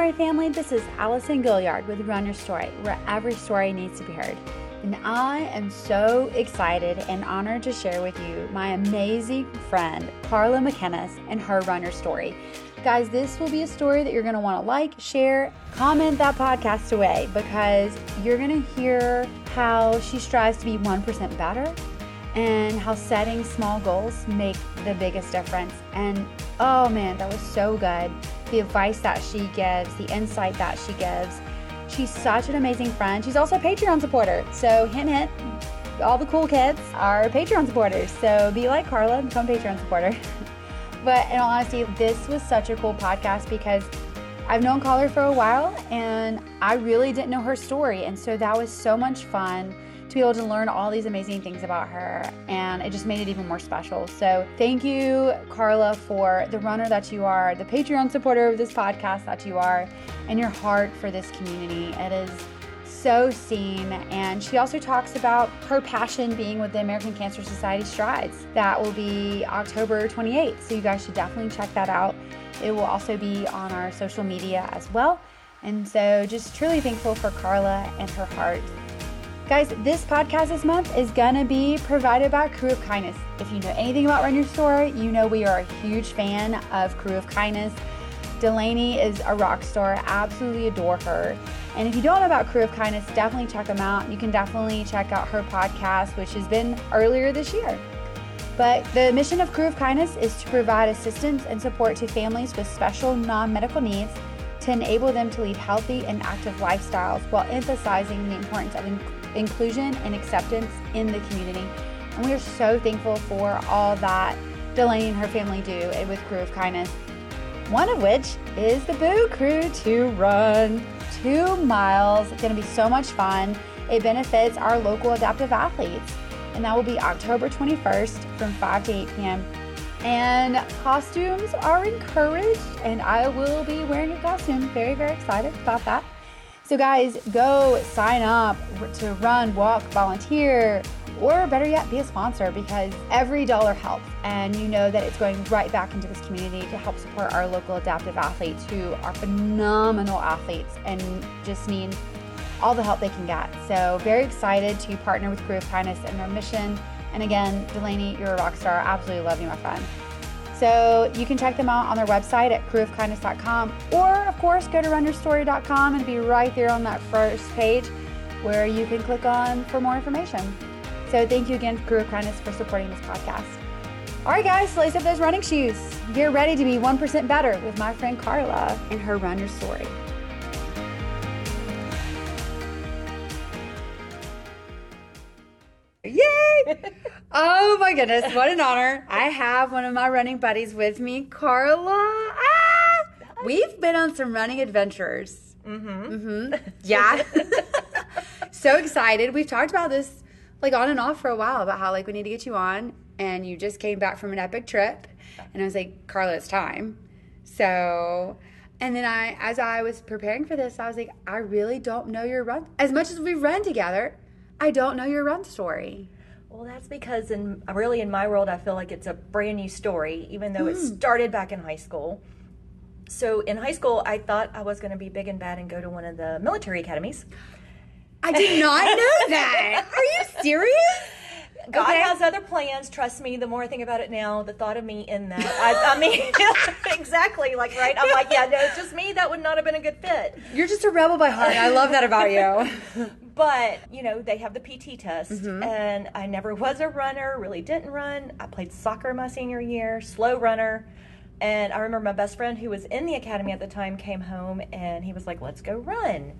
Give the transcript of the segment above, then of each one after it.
Story family? This is Allison Gaillard with Run Your Story, where every story needs to be heard. And I am so excited and honored to share with you my amazing friend, Karla McInnis, and her Runner Story. Guys, this will be a story that you're going to want to like, share, comment that podcast away because you're going to hear how she strives to be 1% better and how setting small goals make the biggest difference. And oh man, that was so good. The advice that she gives, the insight that she gives. She's such an amazing friend. She's also a Patreon supporter. So hint hint, all the cool kids are Patreon supporters. So be like Karla, become Patreon supporter. but in all honesty, this was such a cool podcast because I've known Karla for a while and I really didn't know her story. And so that was so much fun to be able to learn all these amazing things about her. And it just made it even more special. So thank you, Karla, for the runner that you are, the Patreon supporter of this podcast that you are, and your heart for this community. It is so seen. And she also talks about her passion being with the American Cancer Society Strides. That will be October 28th. So you guys should definitely check that out. It will also be on our social media as well. And so just truly thankful for Karla and her heart Guys, this podcast this month is gonna be provided by Crew of Kindness. If you know anything about Run Your Story, you know we are a huge fan of Crew of Kindness. Delaney is a rock star, absolutely adore her. And if you don't know about Crew of Kindness, definitely check them out. You can definitely check out her podcast, which has been earlier this year. But the mission of Crew of Kindness is to provide assistance and support to families with special non medical needs to enable them to lead healthy and active lifestyles while emphasizing the importance of inclusion and acceptance in the community. And we are so thankful for all that Delaney and her family do with Crew of Kindness. One of which is the Boo Crew to Run. Two miles. It's to be so much fun. It benefits our local adaptive athletes. And that will be October 21st from 5 to 8 p.m. And costumes are encouraged, and I will be wearing a costume. Very, very excited about that. So, guys, go sign up to run, walk, volunteer, or better yet, be a sponsor because every dollar helps. And you know that it's going right back into this community to help support our local adaptive athletes who are phenomenal athletes and just need all the help they can get. So, very excited to partner with Crew of Kindness and their mission. And again, Delaney, you're a rock star. Absolutely love you, my friend. So you can check them out on their website at crewofkindness.com or, of course, go to runyourstory.com and be right there on that first page where you can click on for more information. So thank you again, Crew of Kindness, for supporting this podcast. All right, guys, lace up those running shoes. Get ready to be 1% better with my friend Karla and her Run Your Story. Yay! oh my goodness, what an honor. I have one of my running buddies with me, Karla. Ah! We've been on some running adventures. Mm-hmm. Mm-hmm. Yeah. so excited. We've talked about this like on and off for a while about how like we need to get you on and you just came back from an epic trip and I was like, Karla, it's time. So and then I as I was preparing for this, I was like, I really don't know your run as much as we've run together. I don't know your run story. Well, that's because in really in my world, I feel like it's a brand new story, even though mm. it hmm. started back in high school. So in high school, I thought I was going to be big and bad and go to one of the military academies. I did not know that. Are you serious? God okay. has other plans. Trust me. The more I think about it now, the thought of me in that, I, I mean, exactly. Like, right? I'm like, yeah, no, it's just me. That would not have been a good fit. You're just a rebel by heart. I love that about you. but you know, they have the PT test, mm-hmm. and I never was a runner. Really didn't run. I played soccer my senior year, slow runner. And I remember my best friend who was in the academy at the time came home and he was like, "Let's go run."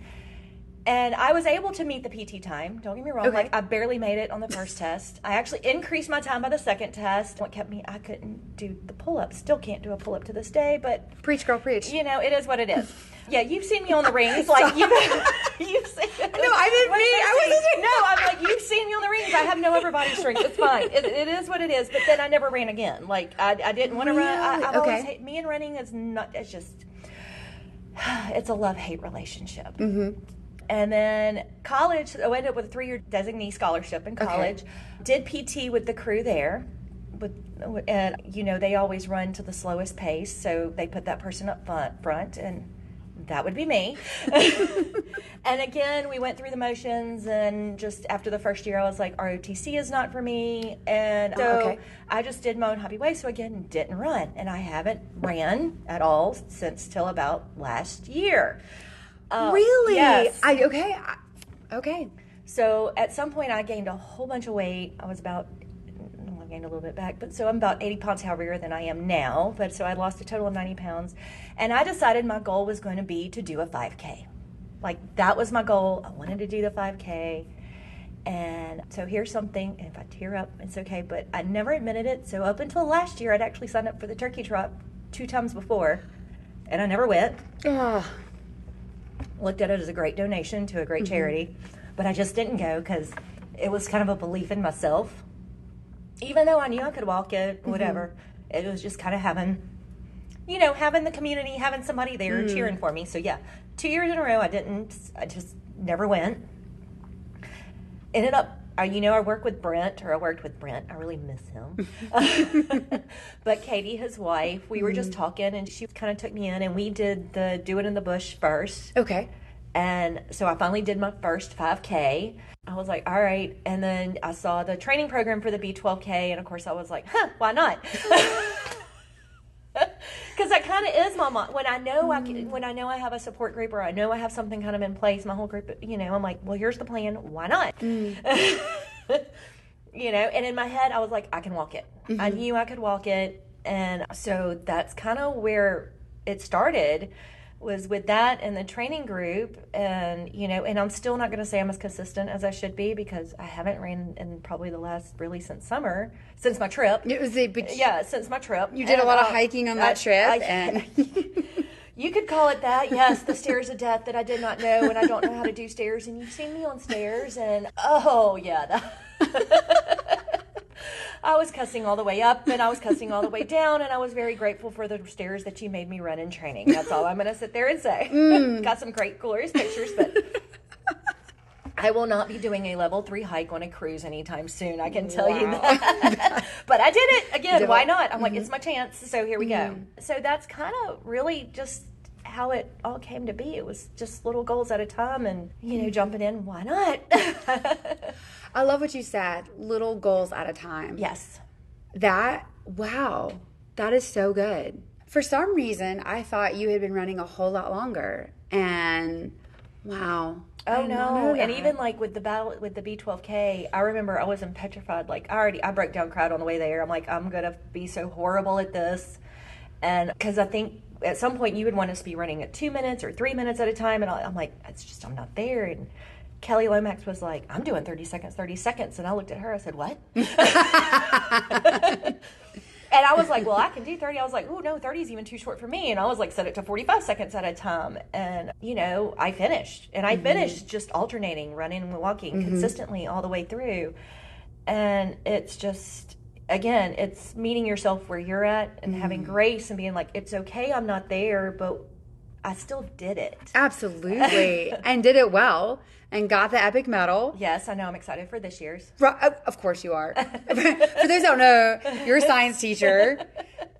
And I was able to meet the PT time. Don't get me wrong. Okay. Like I barely made it on the first test. I actually increased my time by the second test. What kept me? I couldn't do the pull up. Still can't do a pull up to this day. But preach, girl, preach. You know, it is what it is. yeah, you've seen me on the rings. Like you, you've seen. No, I didn't mean. I wasn't. No, I'm like you've seen me on the rings. I have no upper body strength. It's fine. It, it is what it is. But then I never ran again. Like I, I didn't want to really? run. I, have okay. always me and running is not. It's just. It's a love hate relationship. Mm-hmm and then college, I ended up with a three year designee scholarship in college. Okay. Did PT with the crew there. With, and you know they always run to the slowest pace, so they put that person up front, front and that would be me. and again, we went through the motions, and just after the first year, I was like, ROTC is not for me. And so okay. I just did my own hobby way. So again, didn't run. And I haven't ran at all since till about last year. Um, really? Yes. I okay. I, okay. So at some point, I gained a whole bunch of weight. I was about, I gained a little bit back, but so I'm about 80 pounds heavier than I am now. But so I lost a total of 90 pounds. And I decided my goal was going to be to do a 5K. Like that was my goal. I wanted to do the 5K. And so here's something, and if I tear up, it's okay, but I never admitted it. So up until last year, I'd actually signed up for the turkey trot two times before, and I never went Oh, looked at it as a great donation to a great mm-hmm. charity, but I just didn't go because it was kind of a belief in myself. Even though I knew I could walk it, mm-hmm. whatever, it was just kind of having, you know, having the community, having somebody there mm. cheering for me. So yeah, two years in a row, I didn't. I just never went. Ended up. Uh, you know, I work with Brent, or I worked with Brent. I really miss him. but Katie, his wife, we were just talking, and she kind of took me in, and we did the do it in the bush first. okay. And so I finally did my first 5K. I was like, all right. And then I saw the training program for the B12K. And of course, I was like, huh, why not? Kind of is my mom. When I know I can, mm. when I know I have a support group or I know I have something kind of in place, my whole group, you know, I'm like, well, here's the plan. Why not? Mm. you know, and in my head, I was like, I can walk it. I mm-hmm. knew I could walk it. And so that's kind of where it started was with that and the training group and you know and i'm still not going to say i'm as consistent as i should be because i haven't ran in probably the last really since summer since my trip It was a big. yeah since my trip You did a And, lot of uh, hiking on I- that trip, I- and you could call it that yes the stairs of death that i did not know and i don't know how to do stairs and you've seen me on stairs and oh yeah that- I was cussing all the way up and I was cussing all the way down, and I was very grateful for the stairs that you made me run in training. That's all I'm going to sit there and say. Mm. Got some great, glorious pictures, but I will not be doing a level three hike on a cruise anytime soon. I can tell you that. but I did it again. did Why it. not? I'm like, it's my chance. So here we go. So that's kind of really just how it all came to be. It was just little goals at a time, and you know, mm-hmm. jumping in. Why not? I love what you said. Little goals at a time. yes. That, wow, that is so good. For some reason, I thought you had been running a whole lot longer. And wow. Oh did not know no! And even like with the battle with the B12K, I remember I wasn't petrified. Like I already, I broke down, cried on the way there. I'm like, I'm gonna be so horrible at this, and because I think at some point you would want us to be running at two minutes or three minutes at a time, and I'm like, it's just I'm not there. And Kelly Lomax was like, I'm doing 30 seconds, 30 seconds, and I looked at her. I said, what? And I was like, well, I can do 30. I was like, oh, no, 30 is even too short for me. And I was like, set it to 45 seconds at a time. And, you know, I finished. And I mm-hmm. finished just alternating, running and walking mm-hmm. consistently all the way through. And it's just, again, it's meeting yourself where you're at and having mm. grace and being like, it's okay, I'm not there, but I still did it. Absolutely. and did it well and got the epic medal. Yes, I know. I'm excited for this year's. Of uh, of course you are. For those who don't know, you're a science teacher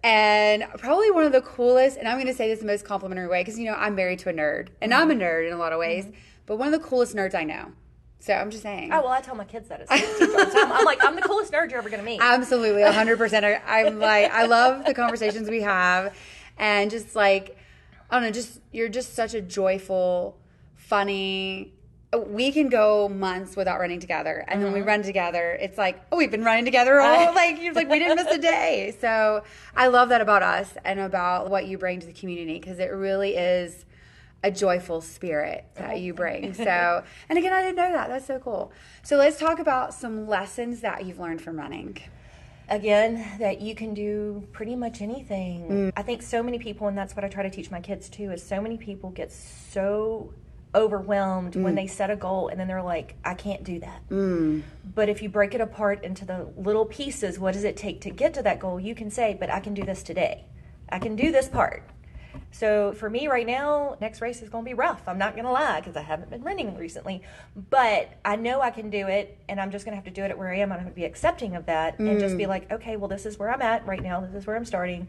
and probably one of the coolest, and I'm going to say this in the most complimentary way because, you know, I'm married to a nerd and I'm a mm-hmm. nerd in a lot of ways, mm-hmm. but one of the coolest nerds I know. So I'm just saying. Oh, well, I tell my kids that. It's all. I'm like, I'm the coolest nerd you're ever going to meet. Absolutely, 100%. I- I'm like, I love the conversations we have and just like, I don't know, just, you're just such a joyful, funny, we can go months without running together and then we mm-hmm. run together it's like oh we've been running together all like you're like we didn't miss a day so i love that about us and about what you bring to the community because it really is a joyful spirit that you bring. So and again i didn't know that. That's so cool. So let's talk about some lessons that you've learned from running. Again that you can do pretty much anything. Mm. I think so many people and that's what i try to teach my kids too is so many people get so overwhelmed when mm. they set a goal and then they're like i can't do that. Mm. But if you break it apart into the little pieces what does it take to get to that goal? You can say but i can do this today. I can do this part so for me right now, next race is going to be rough. I'm not going to lie because I haven't been running recently, but I know I can do it, and I'm just going to have to do it at where I am. I'm going to be accepting of that and just be like, okay, well, this is where I'm at right now. This is where I'm starting,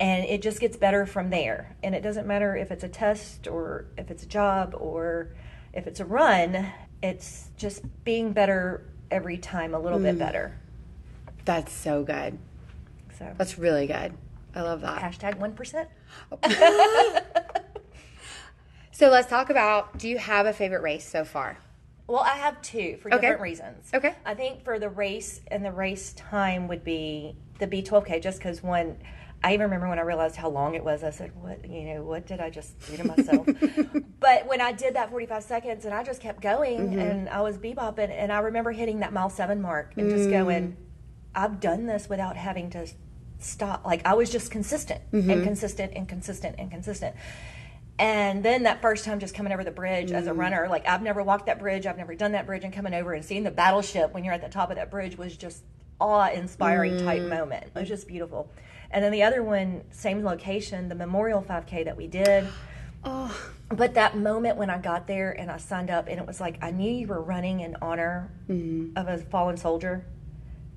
and it just gets better from there. And it doesn't matter if it's a test or if it's a job or if it's a run, it's just being better every time a little Mm. bit better. That's so good. So That's really good. I love that. hashtag 1%. So let's talk about do you have a favorite race so far? Well, I have two for Okay. different reasons. Okay. I think for the race and the race time would be the B12K, just because one, I even remember when I realized how long it was. I said, "What, you know, what did I just do to myself?" but when I did that 45 seconds, and I just kept going, Mm-hmm. and I was bebopping, and I remember hitting that mile seven mark and just Mm. going, "I've done this without having to stop." Like I was just consistent Mm-hmm. and consistent and consistent and consistent. And then that first time just coming over the bridge as Mm. a runner, like I've never walked that bridge, I've never done that bridge, and coming over and seeing the battleship when you're at the top of that bridge was just awe inspiring Mm. type moment. It was just beautiful. And then the other one, same location, the Memorial 5K that we did. Oh, But that moment when I got there and I signed up, and it was like I knew you were running in honor Mm-hmm. of a fallen soldier.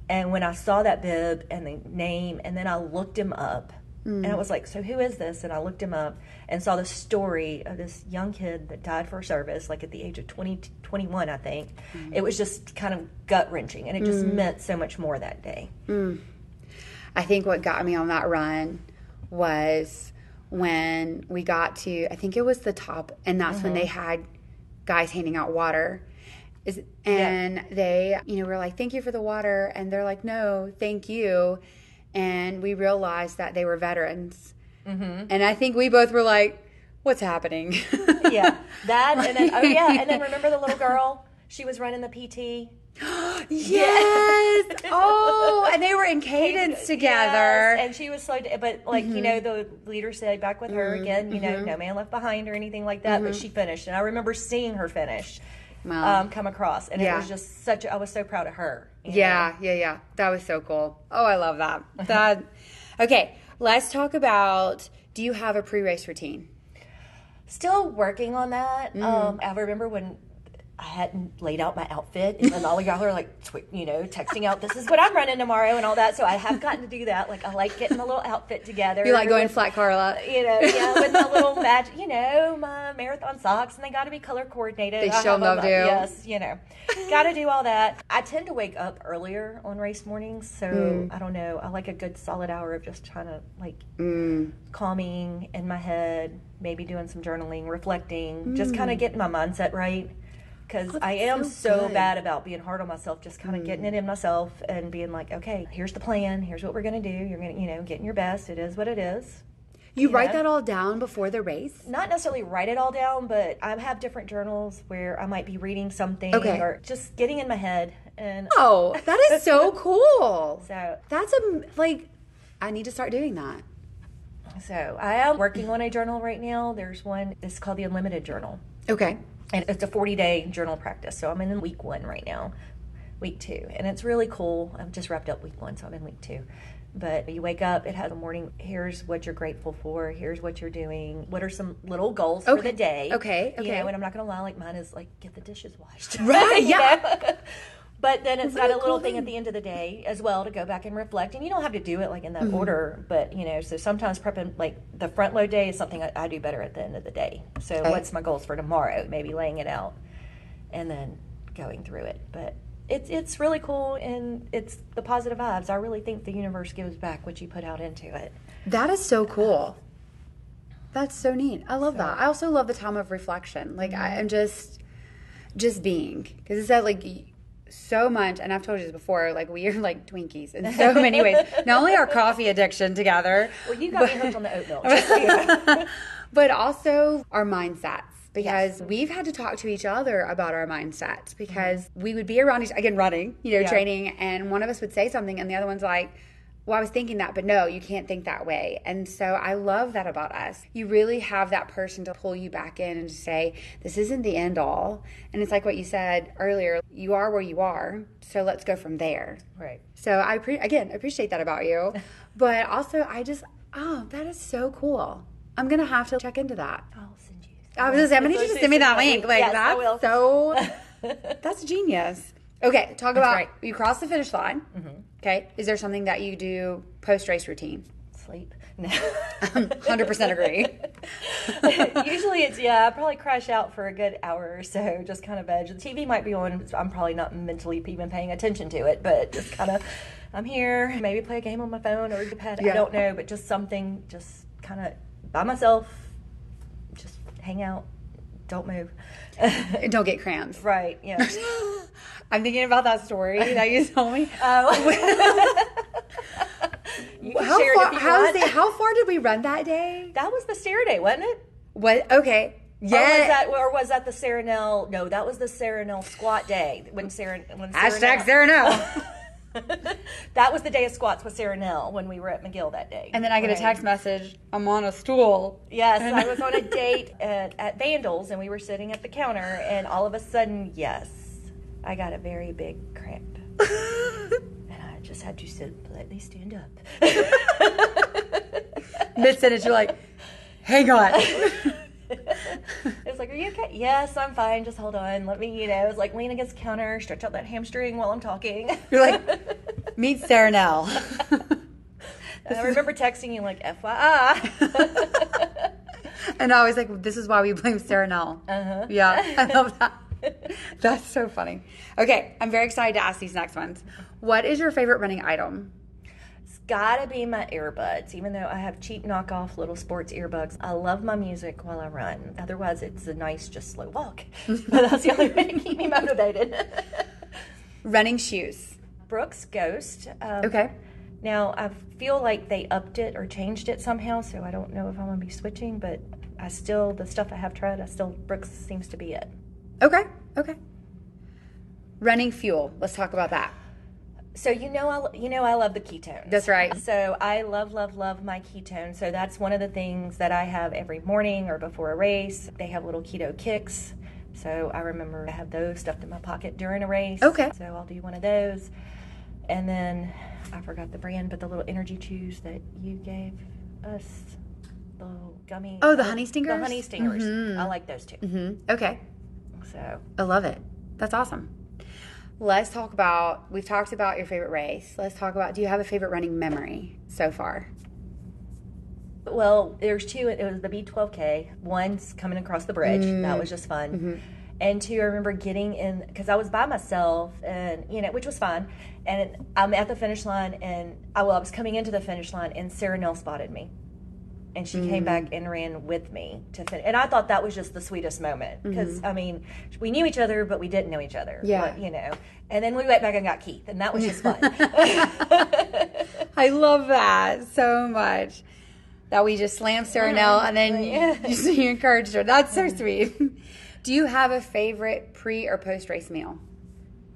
And when I saw that bib and the name, and then I looked him up, and Mm. I was like, "So who is this?" And I looked him up and saw the story of this young kid that died for service, like at the age of 20, 21, I think. Mm. It was just kind of gut wrenching, and it just meant so much more that day. I think what got me on that run was when we got to I think it was the top and that's when they had guys handing out water. Is and they, you know, were like, Thank you for the water and they're like, No, thank you. And we realized that they were veterans. Mm-hmm. And I think we both were like, What's happening? Yeah, that, and then oh yeah, and then remember the little girl? She was running the PT. yes. Oh, and they were in cadence together. Yes, and she was so. But like you know, mm-hmm. the leader said back with her mm-hmm. again. You know, no man left behind or anything like that. But she finished, and I remember seeing her finish. Wow. Um, come across, and Yeah. it was just such. I was so proud of her. you know. Yeah, yeah, yeah. That was so cool. Oh, I love that. That. Okay, let's talk about. Do you have a pre-race routine? Still working on that. Mm. Um, I remember when I hadn't laid out my outfit, and then all of y'all are like, you know, texting out, "This is what I'm running tomorrow" and all that. So I have gotten to do that. Like I like getting a little outfit together. You like going with- flat, Karla? you know, yeah, with my little match, you know, my marathon socks, and they got to be color coordinated. They sure have them, do. Yes, you know, got to do all that. I tend to wake up earlier on race mornings, so Mm. I don't know. I like a good solid hour of just trying to like Mm. calming in my head, maybe doing some journaling, reflecting, just Mm. kind of getting my mindset right. Because I am so so, bad about being hard on myself, just kind of getting it mm. in myself and being like, okay, here's the plan. Here's what we're gonna do. You're gonna, you know, getting your best. It is what it is You You write know? that all down before the race? not necessarily write it all down, but I have different journals where I might be reading something Okay. or just getting in my head. And Oh, that is so cool. so, That's a like. I need to start doing that. so I am working on a journal right now. There's one. It's called the Unlimited Journal, Okay. And it's a 40 day journal practice. So I'm in week one right now, week two, and it's really cool. I've just wrapped up week one, so I'm in week two. But you wake up, it has a morning. Here's what you're grateful for. Here's what you're doing. What are some little goals for the day? Okay, You okay. know, and I'm not gonna lie, like mine is like get the dishes washed. Right, You yeah. But then it's got a little cool thing thing. at the end of the day as well to go back and reflect. And you don't have to do it like in that Mm-hmm. order, but you know, so sometimes prepping like the front load day is something I, I do better at the end of the day. So Okay. what's my goals for tomorrow? Maybe laying it out and then going through it. But it's it's really cool and it's the positive vibes. I really think the universe gives back what you put out into it. That is so cool. That's so neat. I love that. I also love the time of reflection. Like I am just, just being because it's that like so much. And I've told you this before. Like we are like Twinkies in so many ways. Not only our coffee addiction together, Well, you got me hooked on the oat milk. just so you know. but also our mindsets because we've had to talk to each other about our mindsets mm-hmm. because we would be around each again running you know Yeah. training and one of us would say something and the other one's like well i was thinking that but no you can't think that way and so i love that about us you really have that person to pull you back in and to say this isn't the end all and it's like what you said earlier you are where you are so let's go from there right. so I pre- again appreciate that about you, but also I just oh that is so cool. I'm gonna have to check into that. I'll send you. I was just I'm gonna need you to send me that link. Like Yes, I that's will. so that's genius. Okay, talk about right. you cross the finish line. Mm-hmm. Okay, is there something that you do post race routine? sleep. No. Um, 100% agree. Usually it's yeah, I probably crash out for a good hour or so, just kind of veg. The TV might be on. I'm probably not mentally even paying attention to it, but just kind of, I'm here. Maybe play a game on my phone or the pad. Yeah. I don't know, but just something, just kind of by myself, just hang out, don't move. Don't get cramps. right? Yeah. I'm thinking about that story that you told me. Oh. how far? it if you How, how far did we run that day? That was the Sarah Day, wasn't it? What? Okay. Or was Yeah. that or was that the Sarah No, that was the Sarah squat day when Sarah when Hashtag no. that was the day of squats with Sarah Nell when we were at McGill that day. And then I get a text message. I'm on a stool. Yes, I was on a date at, at Vandals and we were sitting at the counter and all of a sudden, yes, I got a very big cramp. And I just had to sit politely stand up. Mid sentence, you're like, hang on. It was like, "Are you okay?" Yes, I'm fine. Just hold on. Let me, you know. It was like lean against the counter, stretch out that hamstring while I'm talking. You're like, meet Sarah Nell. I remember texting you like, "FYI." and I was like, this is why we blame Sarah Nell. Uh-huh. Yeah, I love that. That's so funny. Okay, I'm very excited to ask these next ones. What is your favorite running item? Gotta be my earbuds, even though I have cheap knockoff little sports earbuds. I love my music while I run. Otherwise, it's a nice, just slow walk. but that's the only way to keep me motivated. Running shoes. Brooks Ghost. Um, Okay. Now, I feel like they upped it or changed it somehow, so I don't know if I'm gonna be switching, but I still, the stuff I have tried, I still, Brooks seems to be it. Okay. Okay. Running fuel. Let's talk about that. So you know I you know I love the ketones. That's right. So I love love love my ketones. So that's one of the things that I have every morning or before a race. They have little keto kicks. So I remember I have those stuffed in my pocket during a race. Okay. So I'll do one of those. And then I forgot the brand, but the little energy chews that you gave us, the gummy. Oh, the honey stingers? The honey stingers. Mhm. I like those too. Mm-hmm. Okay. So I love it. That's awesome. Let's talk about, we've talked about your favorite race. Let's talk about, do you have a favorite running memory so far? Well, there's two. It was the B12K. One's coming across the bridge. Mm. That was just fun. Mm-hmm. And two, I remember getting in because I was by myself, and you know, which was fun. And I'm at the finish line, and I well, I was coming into the finish line, and Sarah Nell spotted me, and she came back mm. and ran with me to finish. And I thought that was just the sweetest moment because mm-hmm. I mean, we knew each other, but we didn't know each other. Yeah. But, you know. And then we went back and got Keith, and that was just fun. I love that so much. That we just slammed Sarah Nell and then Yeah. you, you encouraged her. That's so mm-hmm. sweet. Do you have a favorite pre or post race meal?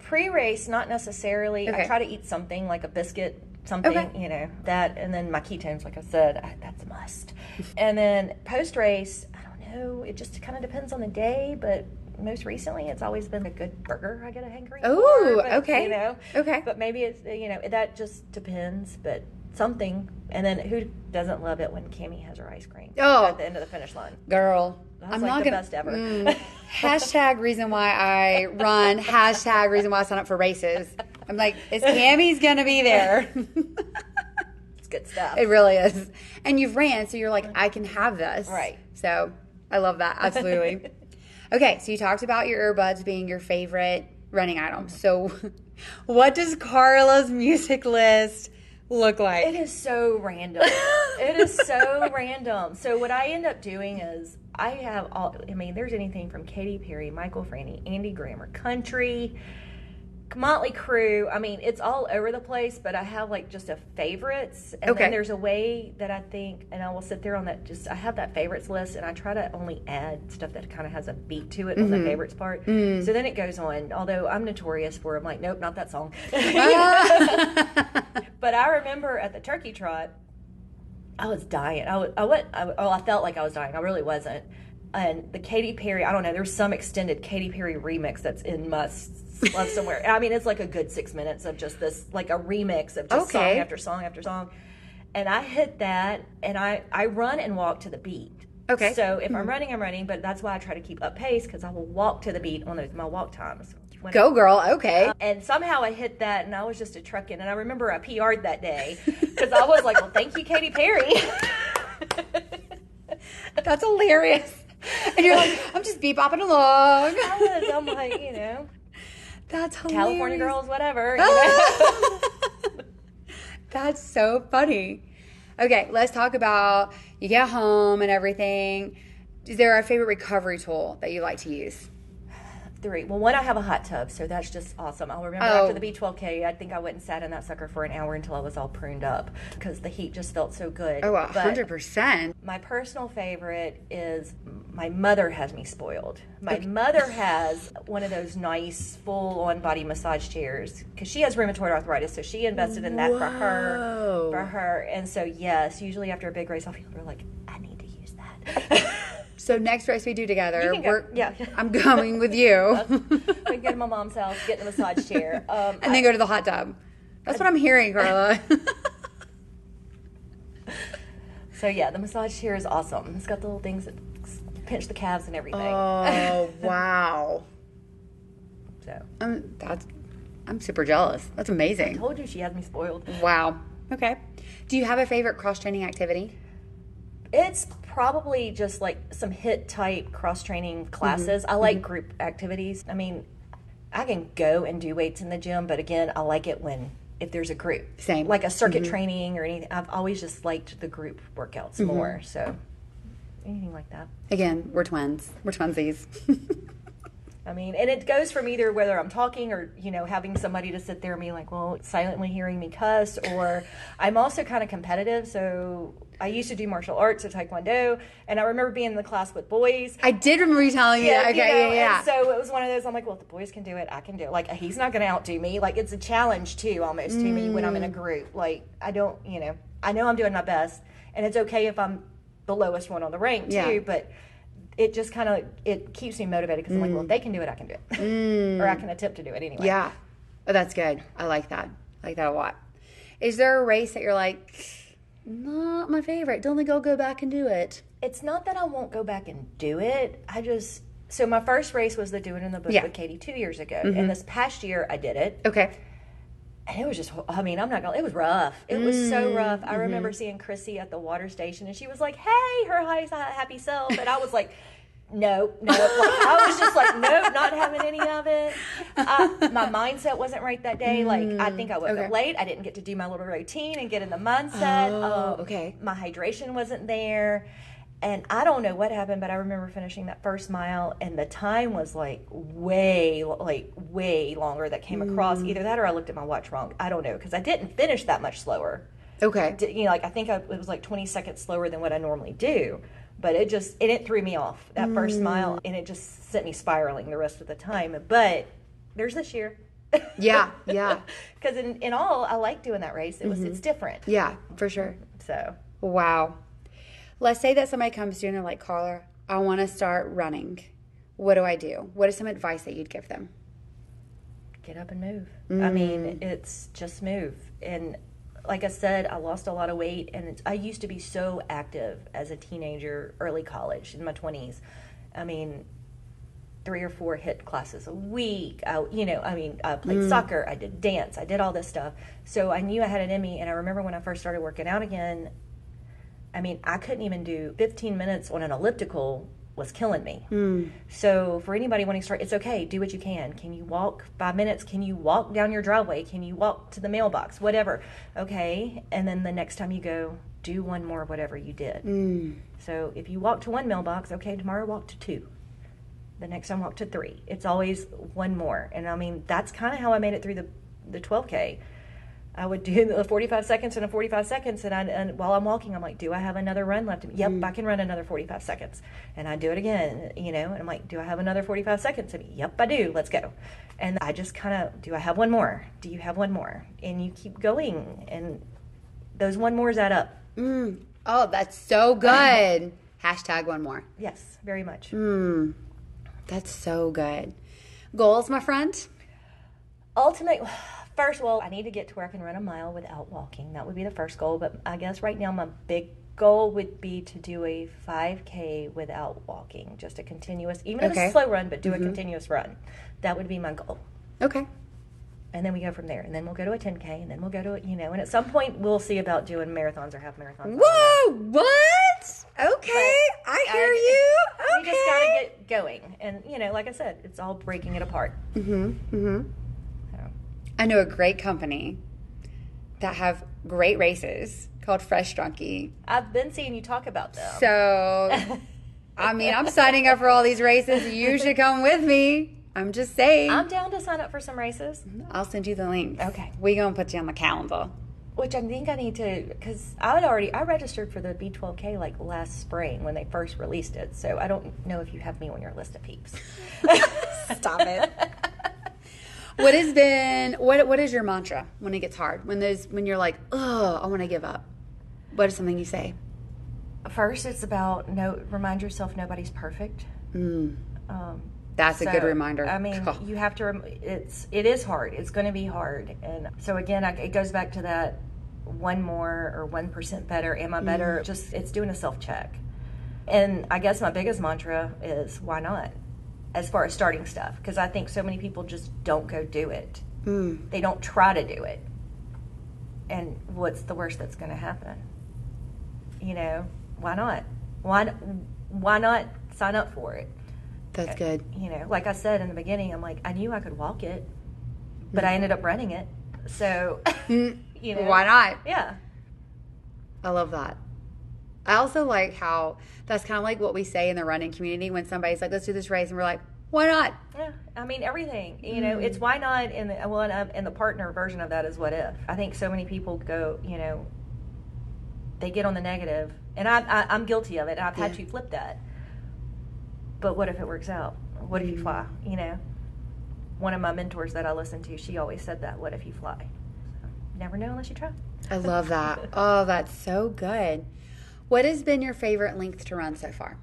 Pre-race not necessarily Okay. i try to eat something like a biscuit something Okay. you know that and then my ketones like i said I, that's a must and then post-race i don't know it just kind of depends on the day but most recently it's always been a good burger i get a hangry oh okay. you know Okay. but maybe it's you know that just depends but something and then who doesn't love it when Cami has her ice cream Oh. at the end of the finish line Girl, That's I'm like not the gonna. best ever. Mm. hashtag reason why I run. Hashtag reason why I sign up for races. I'm like, is Cammy's gonna be there? it's good stuff it really is. And you've ran, so you're like, I can have this. Right. So I love that. Absolutely. okay, so you talked about your earbuds being your favorite running item. So, what does Karla's music list look like? It is so random. it is so random. So what I end up doing is I have all. I mean, there's anything from Katy Perry, Michael Franti, Andy Grammer, country, Motley Crue. I mean, it's all over the place. But I have like just a favorites, and Okay. then there's a way that I think, and I will sit there on that. Just I have that favorites list, and I try to only add stuff that kind of has a beat to it on the mm-hmm. favorites part. Mm. So then it goes on. Although I'm notorious for, I'm like, nope, not that song. Ah. But I remember at the turkey trot, I was dying. I, was, I went. I, oh, I felt like I was dying. I really wasn't. And the Katy Perry, I don't know. There's some extended Katy Perry remix that's in my love somewhere. I mean, it's like a good six minutes of just this, like a remix of just Okay. song after song after song. And I hit that, and I I run and walk to the beat. Okay. So if I'm mm-hmm. running, I'm running, but that's why I try to keep up pace because I will walk to the beat on those, my walk times. Go, girl. Okay. Um, and somehow I hit that, and I was just a truck in. And I remember I PR'd that day because I was like, "Well, thank you, Katy Perry." That's hilarious. And you're like, I'm just bebopping along. I was. I'm like, you know, That's hilarious. California girls, whatever. You know? That's so funny. Okay, let's talk about you get home and everything. Is there a favorite recovery tool that you like to use? Three. Well, one, I have a hot tub, so that's just awesome. I'll remember Oh. after the B12K, I think I went and sat in that sucker for an hour until I was all pruned up because the heat just felt so good. Oh, a hundred percent. My personal favorite is my mother has me spoiled. My mother has one of those nice full on body massage chairs because she has rheumatoid arthritis, so she invested in that for her. For her, and so yes, usually after a big race, I'll feel like I need to use that. So next race we do together, we're, Yeah. I'm going with you, we can go to my mom's house, get in the massage chair, um, and then go to the hot tub. That's what I'm hearing, Karla. So yeah, the massage chair is awesome. It's got the little things that pinch the calves and everything. oh wow, so I'm that's I'm super jealous. That's amazing. I told you she has me spoiled. Wow. Okay. Do you have a favorite cross training activity? It's probably just like some HIIT type cross training classes. Mm-hmm. I like group activities. I mean, I can go and do weights in the gym, but again, I like it when if there's a group. Same. Like a circuit training or anything. I've always just liked the group workouts Mm-hmm. more. So anything like that. Again, we're twins. We're twinsies. I mean, and it goes from either whether I'm talking or, you know, having somebody to sit there and be like, well, silently hearing me cuss, or I'm also kind of competitive. So I used to do martial arts at Taekwondo, and I remember being in the class with boys. I did remember you telling me that. you Okay, know, yeah, yeah. So it was one of those. I'm like, well, if the boys can do it, I can do it. Like he's not going to outdo me. Like it's a challenge too, almost to me when I'm in a mm. group. Like I don't, you know, I know I'm doing my best, and it's okay if I'm the lowest one on the rank too. Yeah. But it just kind of it keeps me motivated because I'm like, well, if mm. they can do it, I can do it, mm. or I can attempt to do it anyway. Yeah. Oh, that's good. I like that. I like that a lot. Is there a race that you're like, not my favorite? Don't think I'll go back and do it. It's not that I won't go back and do it. I just so my first race was the Do It in the Bush Yeah. with Katie two years ago, and mm-hmm. this past year I did it. Okay. And it was just, I mean, I'm not gonna, it was rough. It was so rough. Mm-hmm. I remember seeing Chrissy at the water station and she was like, hey, her high, happy self. And I was like, no, no. Like, I was just like, nope, not having any of it. My mindset wasn't right that day. Like, I think I woke okay. up late. I didn't get to do my little routine and get in the mindset. Oh, Um, okay. My hydration wasn't there. And I don't know what happened, but I remember finishing that first mile, and the time was like way, like way longer that came across. Mm. Either that or I looked at my watch wrong. I don't know because I didn't finish that much slower. Okay. D- You know, like I think I, it was like 20 seconds slower than what I normally do. But it just it, it threw me off that first mm. mile, and it just sent me spiraling the rest of the time. But there's this year. Yeah, yeah, Because in, in all, I like doing that race. It was it's mm-hmm. different. yeah, for sure. So Wow. Let's say that somebody comes to you and they're like, Karla, I want to start running. What do I do? What is some advice that you'd give them? get up and move. I mean, Mm. it's just move. And like I said, I lost a lot of weight, and it's, I used to be so active as a teenager, early college, in my twenties. I mean, three or four HIIT classes a week. I, you know, I mean, I played Mm. soccer, I did dance, I did all this stuff. So I knew I had it in me. And I remember when I first started working out again, I mean, I couldn't even do 15 minutes on an elliptical was killing me. Mm. So for anybody wanting to start, it's okay. Do what you can. Can you walk five minutes? Can you walk down your driveway? Can you walk to the mailbox? Whatever. Okay. And then the next time you go, do one more of whatever you did. Mm. So if you walk to one mailbox, okay, tomorrow walk to two. The next time walk to three. It's always one more. And I mean, that's kind of how I made it through the the 12K. I would do the 45 seconds and a 45 seconds, and, I, and while I'm walking, I'm like, do I have another run left? Yep, I can run another 45 seconds. And I do it again, you know, and I'm like, do I have another 45 seconds? And yep, I do. Let's go. And I just kind of, do I have one more? Do you have one more? And you keep going, and those one mores add up. Mm. Oh, that's so good. Hashtag one more. Yes, very much. Mm. That's so good. Goals, my friend? ultimate first of all i need to get to where i can run a mile without walking that would be the first goal but i guess right now my big goal would be to do a 5K without walking, just a continuous, even if it's a slow run, but do a continuous run. That would be my goal. Okay. And then we go from there. And then we'll go to a 10K, and then we'll go to, a, you know, and at some point we'll see about doing marathons or half marathons. I don't know. Whoa! What? Okay, I hear I- you. We Okay. just got to get going. And, you know, like I said, it's all breaking it apart. Mm-hmm. Mm-hmm. I know a great company that have great races called Fresh Drunky. I've been seeing you talk about them. So, I mean, I'm signing up for all these races. You should come with me. I'm just saying. I'm down to sign up for some races, mm-hmm. I'll send you the link. Okay. We gonna put you on the calendar. which I think I need to because I would already I registered for the B12K like last spring when they first released it. So I don't know if you have me on your list of peeps. Stop it. What has been what what is your mantra when it gets hard? When those when you're like, oh, I want to give up. What is something you say? First, it's about no. Remind yourself nobody's perfect. Mm, Um, that's a good reminder. I mean, Oh. you have to. Rem- it's it is hard. It's going to be hard, and so again, I, it goes back to that one more or one percent better. Am I better? Mm-hmm. Just it's doing a self check, and I guess my biggest mantra is why not, as far as starting stuff, because I think so many people just don't go do it. Mm, They don't try to do it, and what's the worst that's going to happen? You know, why not? Why why not sign up for it? that's good. you know, like I said in the beginning, I'm like, I knew I could walk it, but I ended up running it. So, Mm, you know, Why not? Yeah. I love that. I also like how that's kind of like what we say in the running community when somebody's like, let's do this race. And we're like, why not? Yeah. I mean, everything, you know, Mm. it's why not in the, well, and, um, the partner version of that is what if. I think so many people go, you know, they get on the negative, and I, I, I'm guilty of it. I've had Yeah. to flip that. But what if it works out? What if you Mm. fly? You know, one of my mentors that I listened to, she always said that. What if you fly? So, never know unless you try. I love that. oh, that's so good. What has been your favorite length to run so far?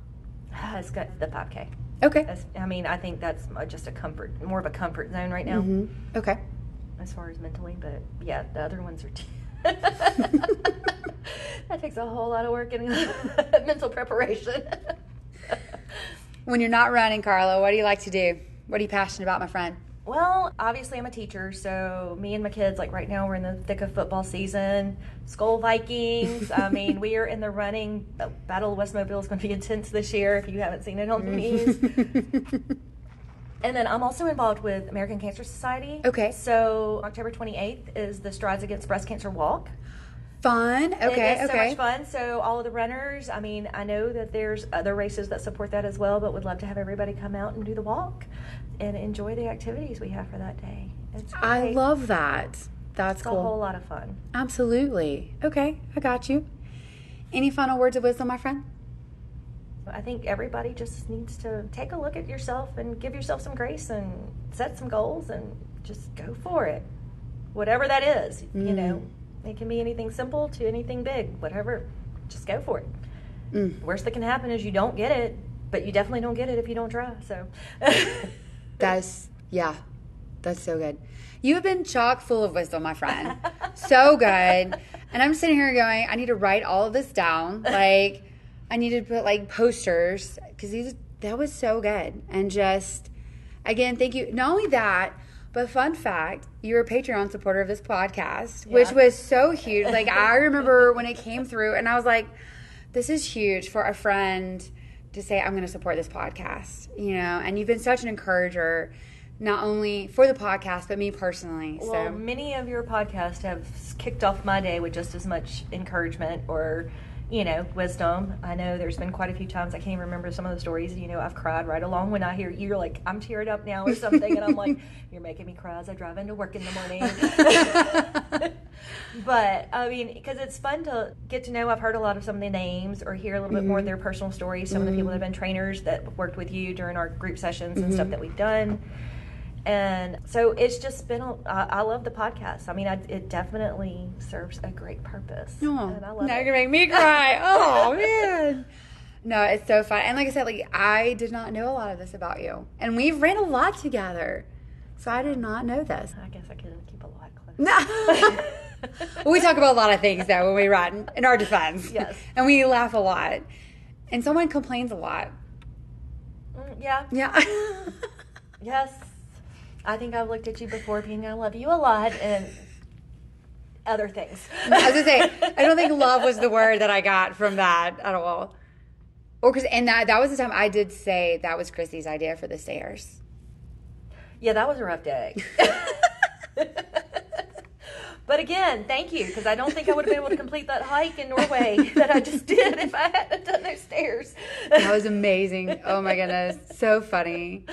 It's got the 5K. Okay. That's, I mean, I think that's just a comfort, more of a comfort zone right now, hmm Okay. as far as mentally. But yeah, the other ones are. T- that takes a whole lot of work and mental preparation. When you're not running, Karla, what do you like to do? What are you passionate about, my friend? Well, obviously, I'm a teacher, so me and my kids, like right now, we're in the thick of football season. Skull Vikings. I mean, we are in the running. The Battle of West Mobile is going to be intense this year if you haven't seen it on the mm. news. And then I'm also involved with American Cancer Society. Okay. So October 28th is the Strides Against Breast Cancer Walk. Fun. Okay. It is okay. so much fun. So all of the runners, I mean, I know that there's other races that support that as well, but would love to have everybody come out and do the walk and enjoy the activities we have for that day. It's I love that. That's It's a whole lot of fun. Absolutely. Okay, I got you. Any final words of wisdom, my friend? I think everybody just needs to take a look at yourself and give yourself some grace and set some goals and just go for it. Whatever that is, you know, it can be anything simple to anything big, whatever. Just go for it. Mm. Worst that can happen is you don't get it, but you definitely don't get it if you don't try. So, That's yeah, that's so good. You have been chock full of wisdom, my friend. so good. And I'm sitting here going, I need to write all of this down. Like, I need to put like posters because these that was so good. And just again, thank you. Not only that, but fun fact, you're a Patreon supporter of this podcast, which was so huge. Like I remember when it came through, and I was like, this is huge for a friend to say I'm going to support this podcast, you know. And you've been such an encourager, not only for the podcast but me personally. well, so many of your podcasts have kicked off my day with just as much encouragement or, you know, wisdom. I know there's been quite a few times I can't even remember some of the stories. You know, I've cried right along when I hear you're like, I'm teared up now or something, and I'm like, you're making me cry as I drive into work in the morning. but I mean, because it's fun to get to know. I've heard a lot of some of the names or hear a little bit more of their mm-hmm. personal stories. Some of the people that have been mm-hmm. trainers that worked with you during our group sessions and stuff that mm-hmm. we've done. And so it's just been, a, I, I love the podcast. I mean, I, it definitely serves a great purpose. Oh, and I love now it. you're gonna make me cry. Oh man. No, it's so fun. And like I said, like I did not know a lot of this about you. And we've ran a lot together. So I did not know this. I guess I can keep a lot close. No. we talk about a lot of things though when we run in our defense. Yes. And we laugh a lot. And someone complains a lot. Mm, yeah. Yeah. Yes. I think I've looked at you before being I love you a lot and other things. I was gonna say, I don't think love was the word that I got from that at all. Or because, and that that was the time I did say that was Christy's idea for the stairs. Yeah, that was a rough day. but again, thank you because I don't think I would have been able to complete that hike in Norway that I just did if I hadn't done those stairs. That was amazing. Oh my goodness, so funny.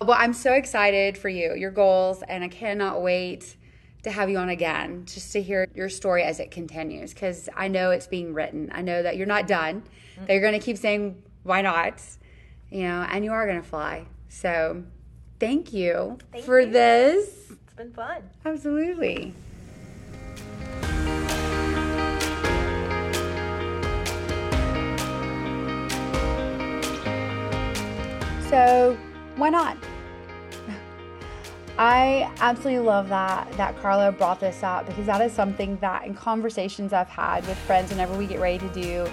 Well, I'm so excited for you, your goals, and I cannot wait to have you on again just to hear your story as it continues because I know it's being written. I know that you're not done. That you're going to keep saying why not, you know, and you are going to fly. So, thank you Thank for you. this. It's been fun. Absolutely. So, why not? I absolutely love that that Karla brought this up because that is something that in conversations I've had with friends whenever we get ready to do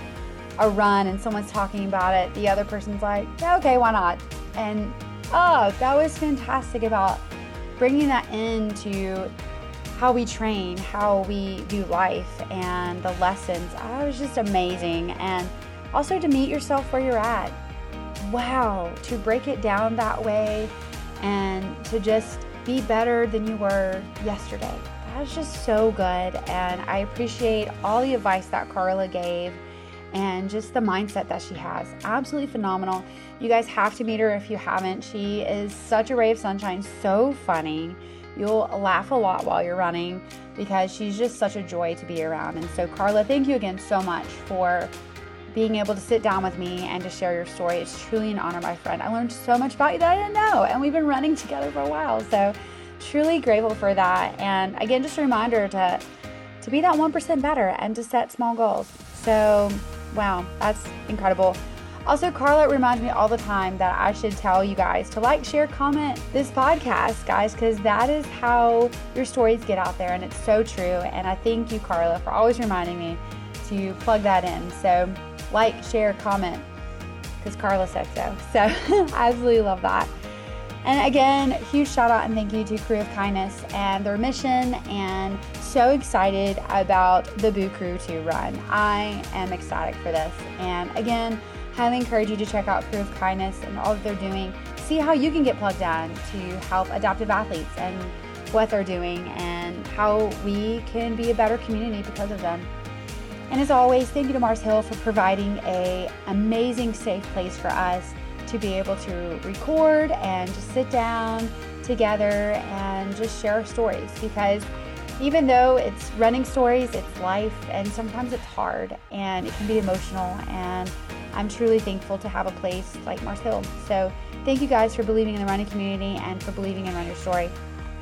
a run and someone's talking about it, the other person's like, "Yeah, okay, why not?" And oh, that was fantastic about bringing that into how we train, how we do life, and the lessons. Ah, I was just amazing. And also to meet yourself where you're at. Wow, to break it down that way and to just be better than you were yesterday. That was just so good. And I appreciate all the advice that Karla gave and just the mindset that she has. Absolutely phenomenal. You guys have to meet her if you haven't. She is such a ray of sunshine, so funny. You'll laugh a lot while you're running because she's just such a joy to be around. And so, Karla, thank you again so much for being able to sit down with me and to share your story. It's truly an honor, my friend. I learned so much about you that I didn't know, and we've been running together for a while. So, truly grateful for that. And again, just a reminder to to be that 1% better and to set small goals. So, wow, that's incredible. Also, Karla reminds me all the time that I should tell you guys to like, share, comment this podcast, guys, because that is how your stories get out there. And it's so true. And I thank you, Karla, for always reminding me to plug that in. So, like, share, comment, because Karla said so. So, I absolutely love that. And again, huge shout out and thank you to Crew of Kindness and their mission, and so excited about the Boo Crew 2 run. I am ecstatic for this. And again, highly encourage you to check out Proof of Kindness and all that they're doing. See how you can get plugged in to help adaptive athletes and what they're doing and how we can be a better community because of them. And as always, thank you to Mars Hill for providing a amazing safe place for us to be able to record and just sit down together and just share our stories because even though it's running stories, it's life and sometimes it's hard and it can be emotional and I'm truly thankful to have a place like Mars Hill. So thank you guys for believing in the running community and for believing in Run Your Story.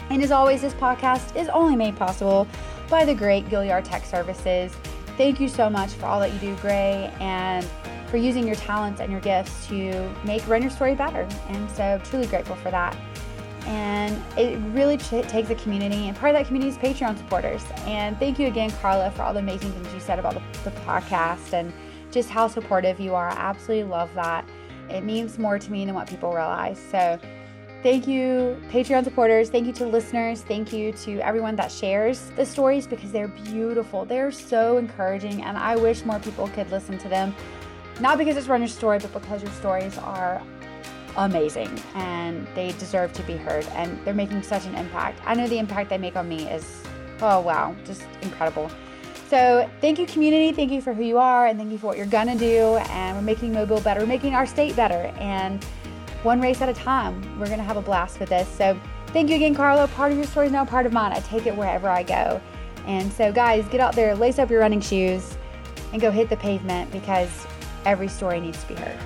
And as always, this podcast is only made possible by the great Gaillard Tech Services. Thank you so much for all that you do, Gray, and for using your talents and your gifts to make Run Your Story better. And so, truly grateful for that. And it really ch- takes a community, and part of that community is Patreon supporters. And thank you again, Karla, for all the amazing things you said about the, the podcast and just how supportive you are. I absolutely love that. It means more to me than what people realize. So, Thank you, Patreon supporters. Thank you to listeners. Thank you to everyone that shares the stories because they're beautiful. They're so encouraging, and I wish more people could listen to them. Not because it's Run Your Story, but because your stories are amazing and they deserve to be heard, and they're making such an impact. I know the impact they make on me is, oh wow, just incredible. So, thank you, community. Thank you for who you are, and thank you for what you're gonna do. And we're making Mobile better, we're making our state better. And one race at a time. We're to have a blast with this. So, thank you again, Karla. Part of your story is now part of mine. I take it wherever I go. And so, guys, get out there, lace up your running shoes, and go hit the pavement because every story needs to be heard.